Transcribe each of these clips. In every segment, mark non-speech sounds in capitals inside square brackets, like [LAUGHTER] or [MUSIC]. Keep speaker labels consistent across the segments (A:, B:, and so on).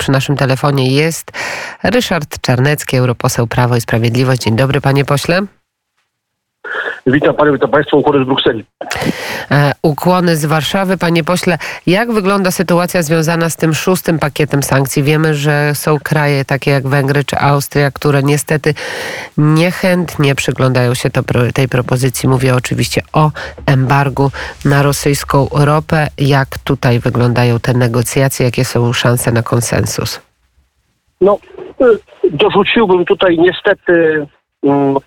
A: przy naszym telefonie jest Ryszard Czarnecki, europoseł Prawo i Sprawiedliwość. Dzień dobry, panie pośle.
B: Witam panią, witam państwa, ukłony z Brukseli.
A: E, ukłony z Warszawy. Panie pośle, jak wygląda sytuacja związana z tym szóstym pakietem sankcji? Wiemy, że są kraje takie jak Węgry czy Austria, które niestety niechętnie przyglądają się to, tej propozycji. Mówię oczywiście o embargu na rosyjską ropę. Jak tutaj wyglądają te negocjacje? Jakie są szanse na konsensus?
B: No, y, dorzuciłbym tutaj niestety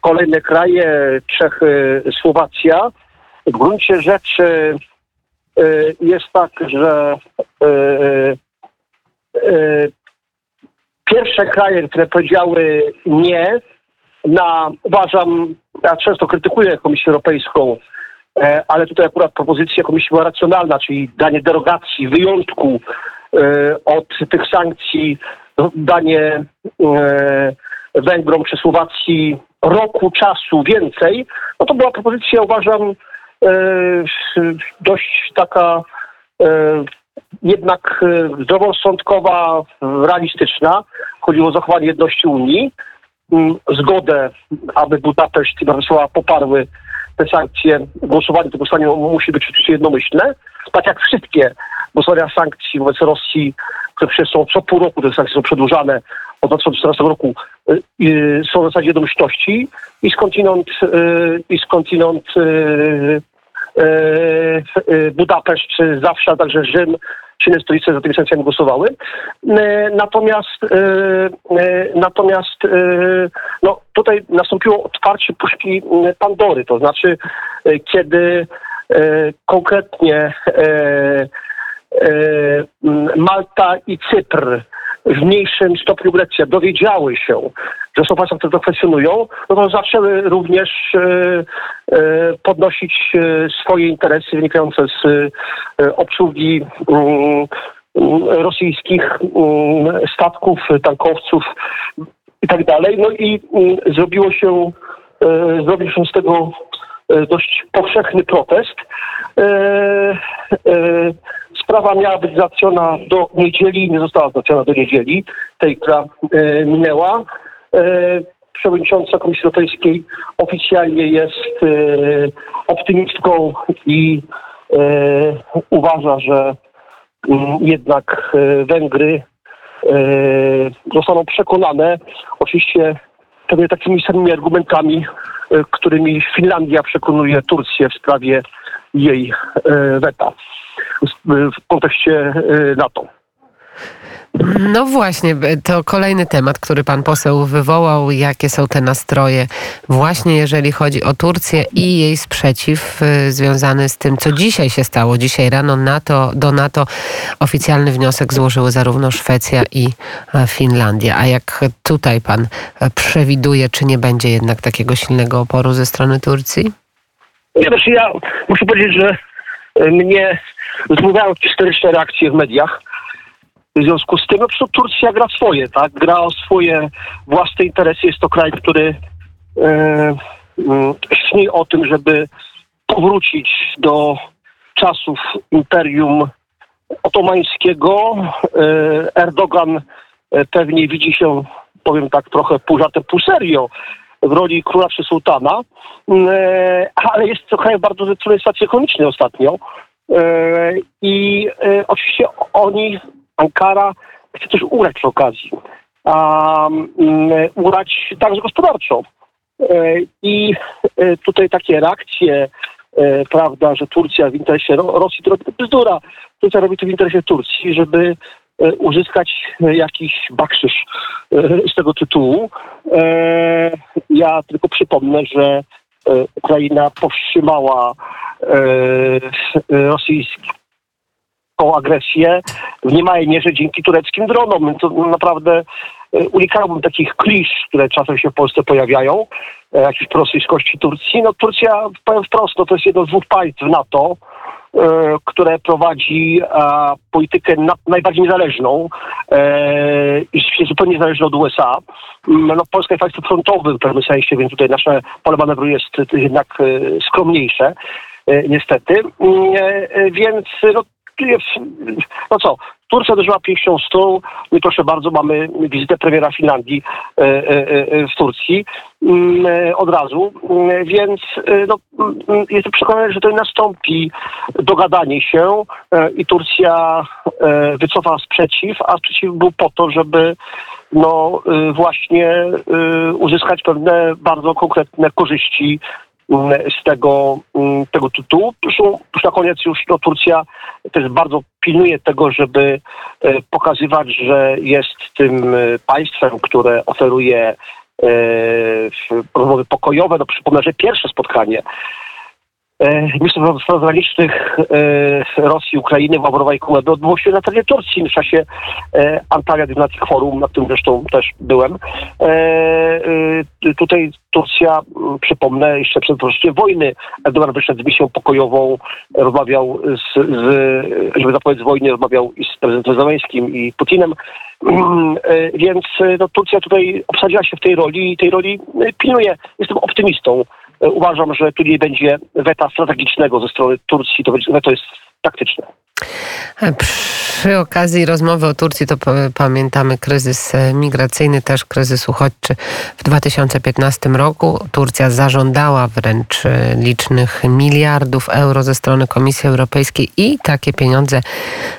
B: kolejne kraje, Czechy, Słowacja. W gruncie rzeczy y, jest tak, że y, y, pierwsze kraje, które powiedziały nie, na, uważam, ja często krytykuję Komisję Europejską, e, ale tutaj akurat propozycja Komisji była racjonalna, czyli danie derogacji, wyjątku od tych sankcji, danie Węgrom czy Słowacji roku czasu więcej, no to była propozycja, uważam, e, dość taka e, jednak e, zdroworozsądkowa, realistyczna. Chodziło o zachowanie jedności Unii, mm, zgodę, aby Budapeszt i Bratysława poparły te sankcje. Głosowanie to głosowanie musi być oczywiście jednomyślne, tak jak wszystkie głosowania sankcji wobec Rosji, które przecież są co pół roku, te sankcje są przedłużane od 2014 roku, są w zasadzie jednomyślności i skądinąd, y, i skądinąd Budapeszt zawsze, a także Rzym, silne stolice za tymi sankcjami głosowały. Natomiast, natomiast no, tutaj nastąpiło otwarcie puszki Pandory, to znaczy kiedy konkretnie Malta i Cypr w mniejszym stopniu Grecja dowiedziały się, że są państwa, które to kwestionują, no to zaczęły również e, e, podnosić e, swoje interesy wynikające z obsługi mm, rosyjskich mm, statków, tankowców i tak dalej. No i mm, zrobiło się, zrobił się z tego dość powszechny protest sprawa miała być załatwiona do niedzieli, nie została załatwiona do niedzieli, tej, która e, minęła. E, przewodnicząca Komisji Europejskiej oficjalnie jest e, optymistką i e, uważa, że mm, jednak e, Węgry e, zostaną przekonane, oczywiście pewnie takimi samymi argumentami, którymi Finlandia przekonuje Turcję w sprawie jej weta w kontekście y, NATO.
A: No właśnie, to kolejny temat, który pan poseł wywołał. Jakie są te nastroje, właśnie jeżeli chodzi o Turcję i jej sprzeciw y, związany z tym, co dzisiaj się stało. Dzisiaj rano NATO, do NATO oficjalny wniosek złożyły zarówno Szwecja i Finlandia. A jak tutaj pan e, przewiduje, czy nie będzie jednak takiego silnego oporu ze strony Turcji?
B: Nie, znaczy ja muszę powiedzieć, że mnie zmówiają historyczne reakcje w mediach. W związku z tym, no, Turcja gra swoje, tak? Gra o swoje własne interesy. Jest to kraj, który e, e, śni o tym, żeby powrócić do czasów Imperium Otomańskiego. E, Erdogan e, pewnie widzi się, powiem tak trochę pół żartem, pół serio w roli króla czy sułtana, e, ale jest to kraj bardzo sytuacji ekonomicznej ostatnio. E, I e, oczywiście oni, Ankara, chce też ugrać przy okazji. Um, ugrać także gospodarczo. I tutaj takie reakcje, prawda, że Turcja w interesie Rosji to bzdura. Turcja robi to w interesie Turcji, żeby uzyskać jakiś bakszysz z tego tytułu. Ja tylko przypomnę, że Ukraina powstrzymała E, e, rosyjską agresję w niemałej mierze dzięki tureckim dronom. To naprawdę e, unikałbym takich klisz, które czasem się w Polsce pojawiają, jakiejś prorosyjskości Turcji. No Turcja, powiem wprost, no, to jest jedno z dwóch państw NATO, które prowadzi politykę najbardziej niezależną i zupełnie niezależną od USA. Mm, no, Polska jest państwem frontowym w pewnym sensie, więc tutaj nasze pole manewru jest jednak skromniejsze. E, niestety. Mm, e, e, więc no, no co, Turcja uderzyła pięścią w stół. I proszę bardzo, mamy wizytę premiera Finlandii e, e, e, w Turcji mm, od razu, Mm, więc no, mm, jestem przekonany, że to nastąpi dogadanie się i Turcja wycofa sprzeciw, a sprzeciw był po to, żeby no właśnie uzyskać pewne bardzo konkretne korzyści z tego, mm, tego tytułu. Już na koniec już no, Turcja też bardzo pilnuje tego, żeby e, pokazywać, że jest tym e, państwem, które oferuje e, rozmowy pokojowe. No, przypomnę, że pierwsze spotkanie e, ministrów spraw zagranicznych e, Rosji, Ukrainy, Ławrowa i Kuweby odbyło się na terenie Turcji w czasie e, Antalya Diplomatic Forum, na którym zresztą też byłem. Tutaj Turcja, przypomnę, jeszcze przed rozpoczęciem wojny Erdogan wyszedł z misją pokojową, rozmawiał z, z żeby zapowiedzieć wojny, rozmawiał i z prezydentem Zeleńskim i Putinem. Mm, Więc no, Turcja tutaj obsadziła się w tej roli i tej roli pilnuje. Jestem optymistą. E, Uważam, że tu nie będzie weta strategicznego ze strony Turcji, to będzie- weto jest taktyczne.
A: Przy okazji rozmowy o Turcji to pa- pamiętamy kryzys e, migracyjny, też kryzys uchodźczy w 2015 roku. Turcja zażądała wręcz e, licznych miliardów euro ze strony Komisji Europejskiej i takie pieniądze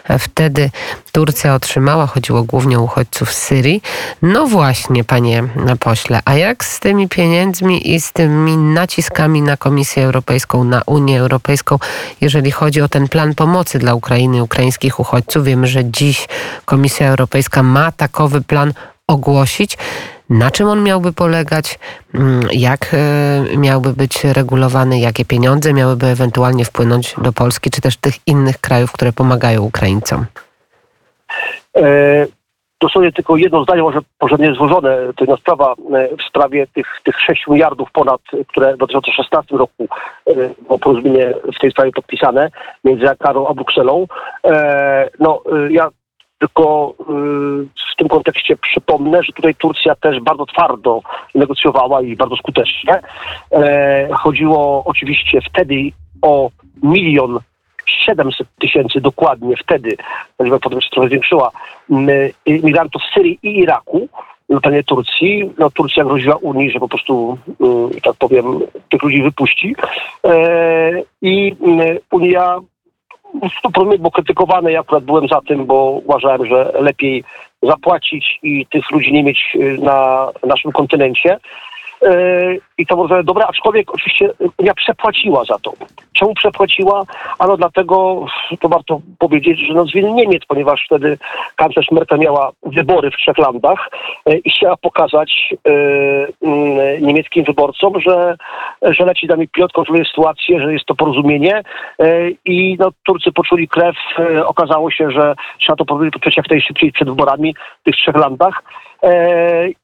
A: e, wtedy Turcja otrzymała. Chodziło głównie o uchodźców z Syrii. No właśnie, panie pośle, a jak z tymi pieniędzmi i z tymi naciskami na Komisję Europejską, na Unię Europejską, jeżeli chodzi o ten plan pomocy dla Ukrainy ukraińskich uchodźców? Że dziś Komisja Europejska ma takowy plan ogłosić. Na czym on miałby polegać? Mm, Jak e, miałby być regulowany? Jakie pieniądze miałyby ewentualnie wpłynąć do Polski, czy też tych innych krajów, które pomagają Ukraińcom?
B: E, Dosłownie tylko jedno zdanie, może porządnie złożone, to jedna sprawa e, w sprawie tych, tych 6 miliardów ponad, e, które w 2016 roku e, było porozumienie w tej sprawie podpisane między Ankarą a Brukselą. E, No, e, ja tylko e, w tym kontekście przypomnę, że tutaj Turcja też bardzo twardo negocjowała i bardzo skutecznie. E, Chodziło oczywiście wtedy o milion 700 tysięcy dokładnie wtedy, liczba potem się trochę zwiększyła, m, imigrantów z Syrii i Iraku terenie Turcji. No, Turcja groziła Unii, że po prostu, mm, tak powiem, tych ludzi wypuści. E, I mm, Unia to problem było krytykowane, ja akurat byłem za tym, bo uważałem, że lepiej zapłacić i tych ludzi nie mieć y, na naszym kontynencie. E, I to może dobre, aczkolwiek oczywiście Unia przepłaciła za to. Czemu przepłaciła? Ano dlatego, to warto powiedzieć, że no z Niemiec, ponieważ wtedy kanclerz Merkel miała wybory w trzech landach e, i chciała pokazać mm, niemieckim wyborcom, że, że leci nami pilot, kontroluje sytuację, że jest to porozumienie i no, Turcy poczuli krew. Okazało się, że trzeba to podpisać jak najszybciej przed wyborami w tych trzech landach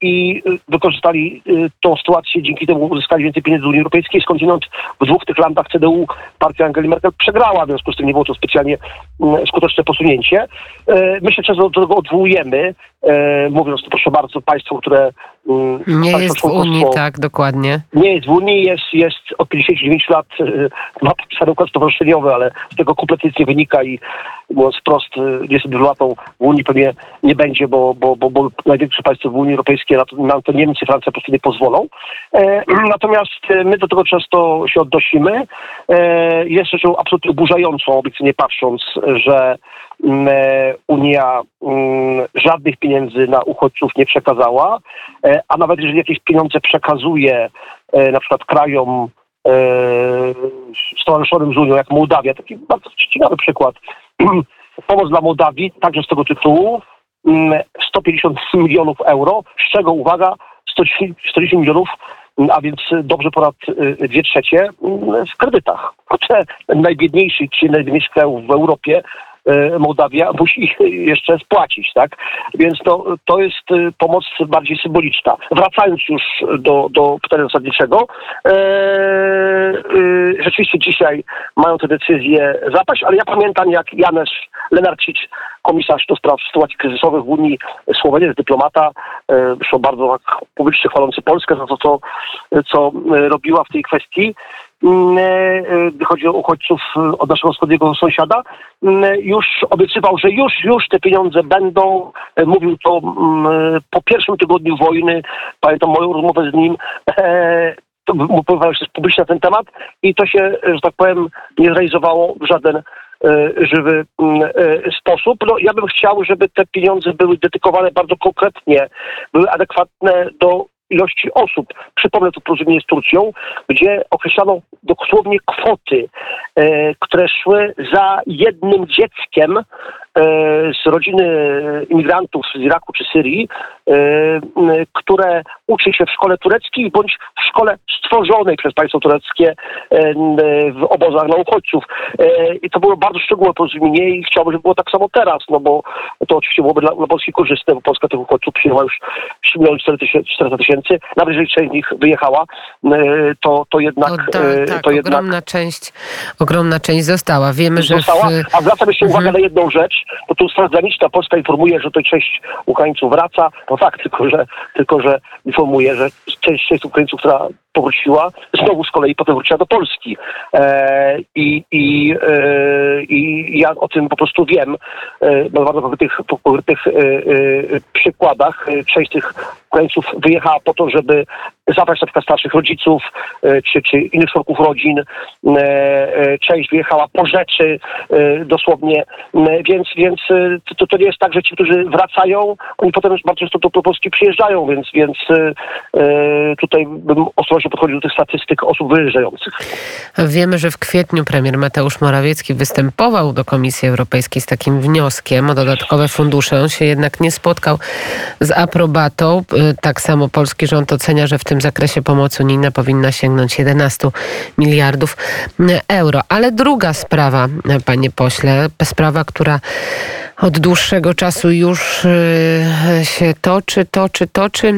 B: i y, wykorzystali y, tą sytuację, dzięki temu uzyskali więcej pieniędzy z Unii Europejskiej, skądinąd w dwóch tych landach CDU partia Angeli Merkel przegrała, w związku z tym nie było to specjalnie mm, skuteczne posunięcie. E, My się często do tego odwołujemy, e, mówiąc to proszę bardzo państwu, które mm,
A: Nie
B: państwo
A: jest w Unii, tak, dokładnie.
B: nie jest w Unii, jest, jest od 59 lat, ma podpisany układ stowarzyszeniowy, ale z tego kompletnie nic nie wynika i mówiąc wprost, y, jest dyplomatą w Unii pewnie nie będzie, bo, bo, bo, bo największe państwo w Unii Europejskiej, na to, Niemcy, Francja po prostu nie pozwolą. E, [CLEARS THROAT] natomiast e, my do tego często się odnosimy. E, jest rzeczą absolutnie oburzającą, obiektywnie patrząc, że mm, Unia mm, żadnych pieniędzy na uchodźców nie przekazała, a nawet jeżeli jakieś pieniądze przekazuje na przykład krajom stowarzyszonym z Unią, jak Mołdawia, taki bardzo ciekawy przykład. [CLEARS THROAT] Pomoc dla Mołdawii, także z tego tytułu, 150 milionów euro, z czego, uwaga, 110 110 milionów, mm, a więc dobrze ponad y, dwie trzecie mm, w kredytach. Te najbiedniejszych, czy najbiedniejszych krajów w Europie Mołdawia musi jeszcze spłacić, tak? Więc to, to jest y, pomoc bardziej symboliczna. Wracając już do, do pytania zasadniczego, e, y, rzeczywiście dzisiaj mają te decyzje zapaść, ale ja pamiętam jak Janusz Lenarcic, komisarz do spraw sytuacji kryzysowych w Unii, Słowenia, jest dyplomata, zresztą bardzo tak publicznie chwalący Polskę za to, co, co robiła w tej kwestii chodzi o uchodźców od naszego wschodniego sąsiada, już obiecywał, że już, już te pieniądze będą. Mówił to po pierwszym tygodniu wojny. Pamiętam moją rozmowę z nim mówił się publicznie na ten temat i to się, że tak powiem, nie zrealizowało w żaden e, żywy mm, e, sposób. No, ja bym chciał, żeby te pieniądze były dedykowane bardzo konkretnie, były adekwatne do ilości osób. Przypomnę to porozumienie z Turcją, gdzie określano dosłownie kwoty, e, które szły za jednym dzieckiem z rodziny imigrantów z Iraku czy Syrii, e, które uczy się w szkole tureckiej bądź w szkole stworzonej przez państwo tureckie e, w obozach na uchodźców. I to było bardzo szczegółowe porozumienie i chciałbym, żeby było tak samo teraz, no bo to oczywiście byłoby dla, dla Polski korzystne, bo Polska tych uchodźców przyjęła już 3 miliony 400 tysięcy. Nawet jeżeli część z nich wyjechała, to, to jednak...
A: O, tak, tak, to jednak... ogromna część, ogromna część została. Wiemy,
B: została,
A: że...
B: W... A zwracam jeszcze uwagę mhm. na jedną rzecz, bo tu Straż Graniczna Polska informuje, że to część Ukraińców wraca. No tak, tylko że, tylko, że informuje, że część, część Ukraińców, która powróciła, znowu z kolei potem wróciła do Polski. E, i, i, e, I ja o tym po prostu wiem, e, na bardzo tych, tych e, e, przykładach. Część tych Ukraińców wyjechała po to, żeby zabrać na przykład starszych rodziców e, czy, czy innych członków rodzin. E, e, część wyjechała po rzeczy dosłownie, więc, więc to, to nie jest tak, że ci, którzy wracają, oni potem bardzo często do Polski przyjeżdżają, więc, więc tutaj bym ostrożnie podchodził do tych statystyk osób wyjeżdżających.
A: Wiemy, że w kwietniu premier Mateusz Morawiecki występował do Komisji Europejskiej z takim wnioskiem o dodatkowe fundusze. On się jednak nie spotkał z aprobatą. Tak samo polski rząd ocenia, że w tym zakresie pomoc unijna powinna sięgnąć 11 miliardów euro. Ale druga sprawa, panie pośle, sprawa, która od dłuższego czasu już y, się toczy, toczy, toczy.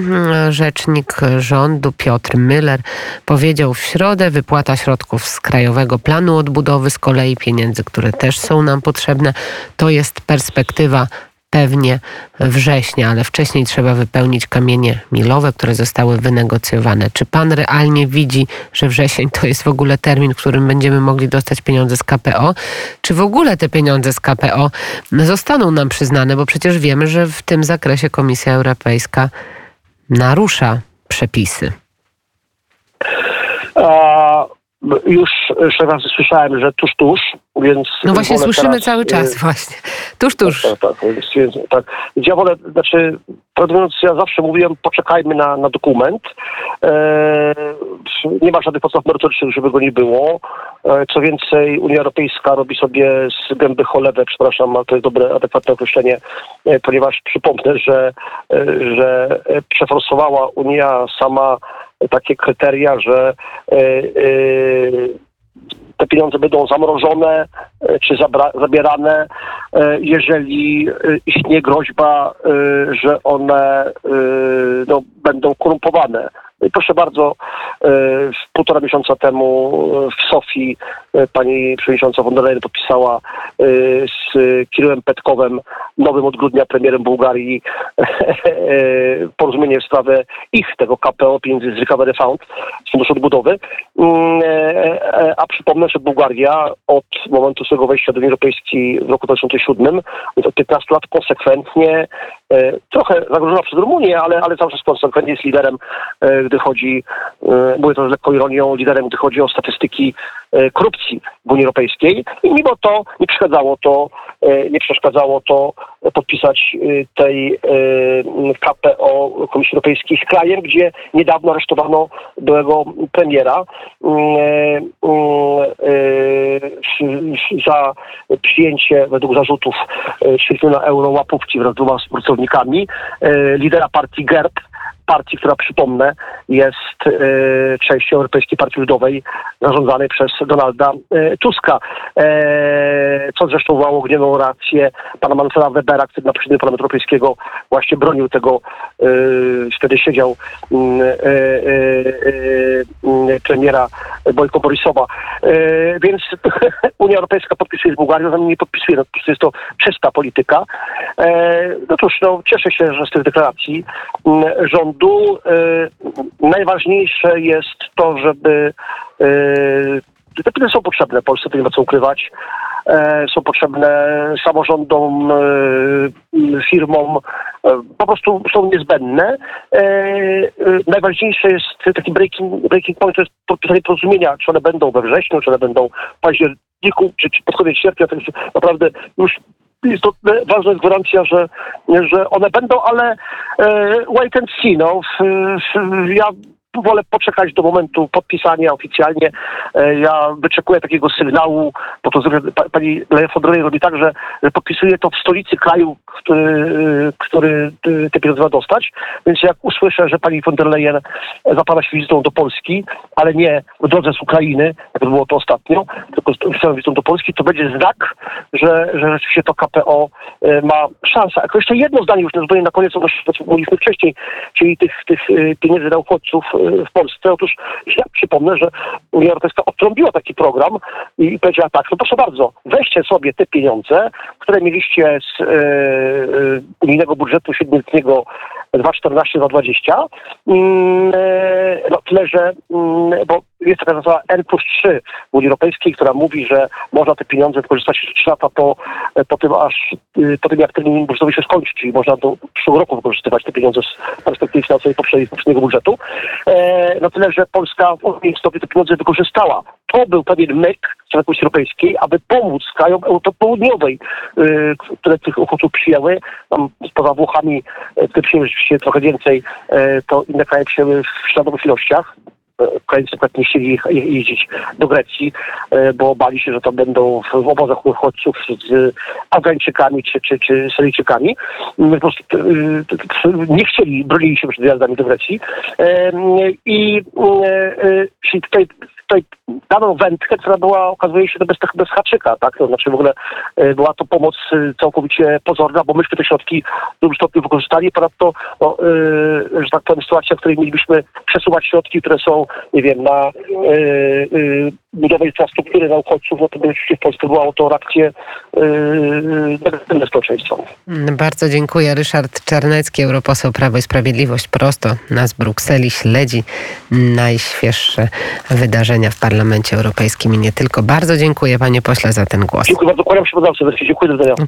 A: Rzecznik rządu Piotr Müller powiedział w środę, wypłata środków z Krajowego Planu Odbudowy, z kolei pieniędzy, które też są nam potrzebne, to jest perspektywa pewnie września, ale wcześniej trzeba wypełnić kamienie milowe, które zostały wynegocjowane. Czy pan realnie widzi, że wrzesień to jest w ogóle termin, w którym będziemy mogli dostać pieniądze z KPO? Czy w ogóle te pieniądze z KPO zostaną nam przyznane? Bo przecież wiemy, że w tym zakresie Komisja Europejska narusza przepisy.
B: Już razy słyszałem, że tuż, tuż, więc...
A: No właśnie słyszymy teraz, cały czas y, właśnie. Tuż, tuż.
B: Tak, tak, więc, więc, tak. Ja wolę, znaczy, mówiąc, ja zawsze mówiłem, poczekajmy na, na dokument. E, nie ma żadnych podstaw merytorycznych, żeby go nie było. E, co więcej, Unia Europejska robi sobie z gęby cholewę, przepraszam, ale to jest dobre, adekwatne określenie, e, ponieważ przypomnę, że, e, że przeforsowała Unia sama takie kryteria, że e, e, te pieniądze będą zamrożone e, czy zabierane, jeżeli istnieje groźba, że one no, będą korumpowane. Proszę bardzo, półtora miesiąca temu w Sofii pani przewodnicząca von der Leyen podpisała z Kirillem Petkowem, nowym od grudnia premierem Bułgarii, porozumienie w sprawę ich tego KPO, pieniędzy z Recovery Fund, z Funduszu Odbudowy. Mm, e, e, a przypomnę, że Bułgaria od momentu swojego wejścia do Unii Europejskiej w roku 2007, więc od 15 lat konsekwentnie, e, trochę zagrożona przez Rumunię, ale, ale cały czas konsekwentnie jest liderem, gdy chodzi, mówię to z lekką ironią, liderem, gdy chodzi o statystyki korupcji w Unii Europejskiej. I mimo to nie przeszkadzało to, nie przeszkadzało to podpisać tej KPO Komisji Europejskiej z krajem, gdzie niedawno aresztowano byłego premiera mm, mm, za przyjęcie według zarzutów ćwierć na euro łapówki wraz z współpracownikami lidera partii GERB partii, która przypomnę jest e, częścią Europejskiej Partii Ludowej zarządzanej przez Donalda e, Tuska. E, co zresztą wywołało gniewną reakcję pana Manfreda Webera, który na posiedzeniu Parlamentu Europejskiego właśnie bronił tego, e, wtedy siedział mm, e, e, e, premiera Bojko Borisowa. E, więc [LAUGHS] Unia Europejska podpisuje z Bułgarią, za nie podpisuje, no, jest to czysta polityka. E, no cóż, no, cieszę się, że z tych deklaracji mm, rządu e, najważniejsze jest to, żeby e, te pieniądze są potrzebne Polsce, to nie ma co ukrywać. E, są potrzebne samorządom, m, firmom, e, po prostu są niezbędne. E, najważniejsze jest taki breaking, breaking point, to jest podpisanie porozumienia, czy one będą we wrześniu, czy one będą w październiku, czy, czy pod koniec sierpnia, także naprawdę już istotne, ważna jest gwarancja, że, że one będą, ale e, wait and see, no. Ja wolę poczekać do momentu podpisania oficjalnie. E, Ja wyczekuję takiego sygnału, bo to pani der Leyen robi tak, że podpisuje to w stolicy kraju, który, e, który te pieniądze ma dostać. Więc jak usłyszę, że pani von der Leyen zapada się wizytą do Polski, ale nie w drodze z Ukrainy, jak było to ostatnio, tylko z wizytą do Polski, to będzie znak, że, że rzeczywiście to KPO e, ma szansę. A jeszcze jedno zdanie już na koniec, o czym mówiliśmy wcześniej, czyli tych, tych pieniędzy dla uchodźców w Polsce. Otóż ja przypomnę, że Unia Europejska odtrąbiła taki program i powiedziała tak, no proszę bardzo, weźcie sobie te pieniądze, które mieliście z e, e, unijnego budżetu siedmioletniego 2,14-2,20. Mm, e, no tyle, że mm, bo jest taka nazwa N plus 3 w Unii Europejskiej, która mówi, że można te pieniądze wykorzystać jeszcze 3 lata po, po tym, aż y, po tym, jak termin budżetowy się skończy, czyli można do przyszłego roku wykorzystywać te pieniądze z perspektywy finansowej poprzedniego budżetu. E, no tyle, że Polska w odpowiednim stopniu te pieniądze wykorzystała. To był pewien myk z Unii Europejskiej, aby pomóc krajom Europy Południowej, y, które tych uchodźców przyjęły. Tam poza Włochami, e, które przyjęły rzeczywiście trochę więcej, e, to inne kraje przyjęły w śladowych ilościach. Ukraińcy nawet nie chcieli je- jeździć do Grecji, e, bo bali się, że to będą w obozach uchodźców z Afgańczykami czy, czy, czy Syryjczykami. Mm, Po prostu e, nie chcieli, bronili się przed wyjazdami do Grecji. E, I czyli tutaj, tutaj dano wędkę, która była, okazuje się, bez, bez haczyka, tak? To znaczy w ogóle była to pomoc całkowicie pozorna, bo myśmy te środki w dużym stopniu wykorzystali. Ponadto, no, że tak powiem, sytuacja, w której mielibyśmy przesuwać środki, które są, nie wiem, na e, e, budowę infrastruktury na uchodźców, no to by oczywiście w Polsce była to reakcję e, negatywne społeczeństwa.
A: Mm, Bardzo dziękuję. Ryszard Czarnecki, europoseł Prawo i Sprawiedliwość, prosto nas Brukseli śledzi najświeższe wydarzenia w Parlamencie Europejskim i nie tylko. Bardzo dziękuję panie pośle za ten głos.
B: Dziękuję bardzo, kłaniam się. Dziękuję, do widzenia.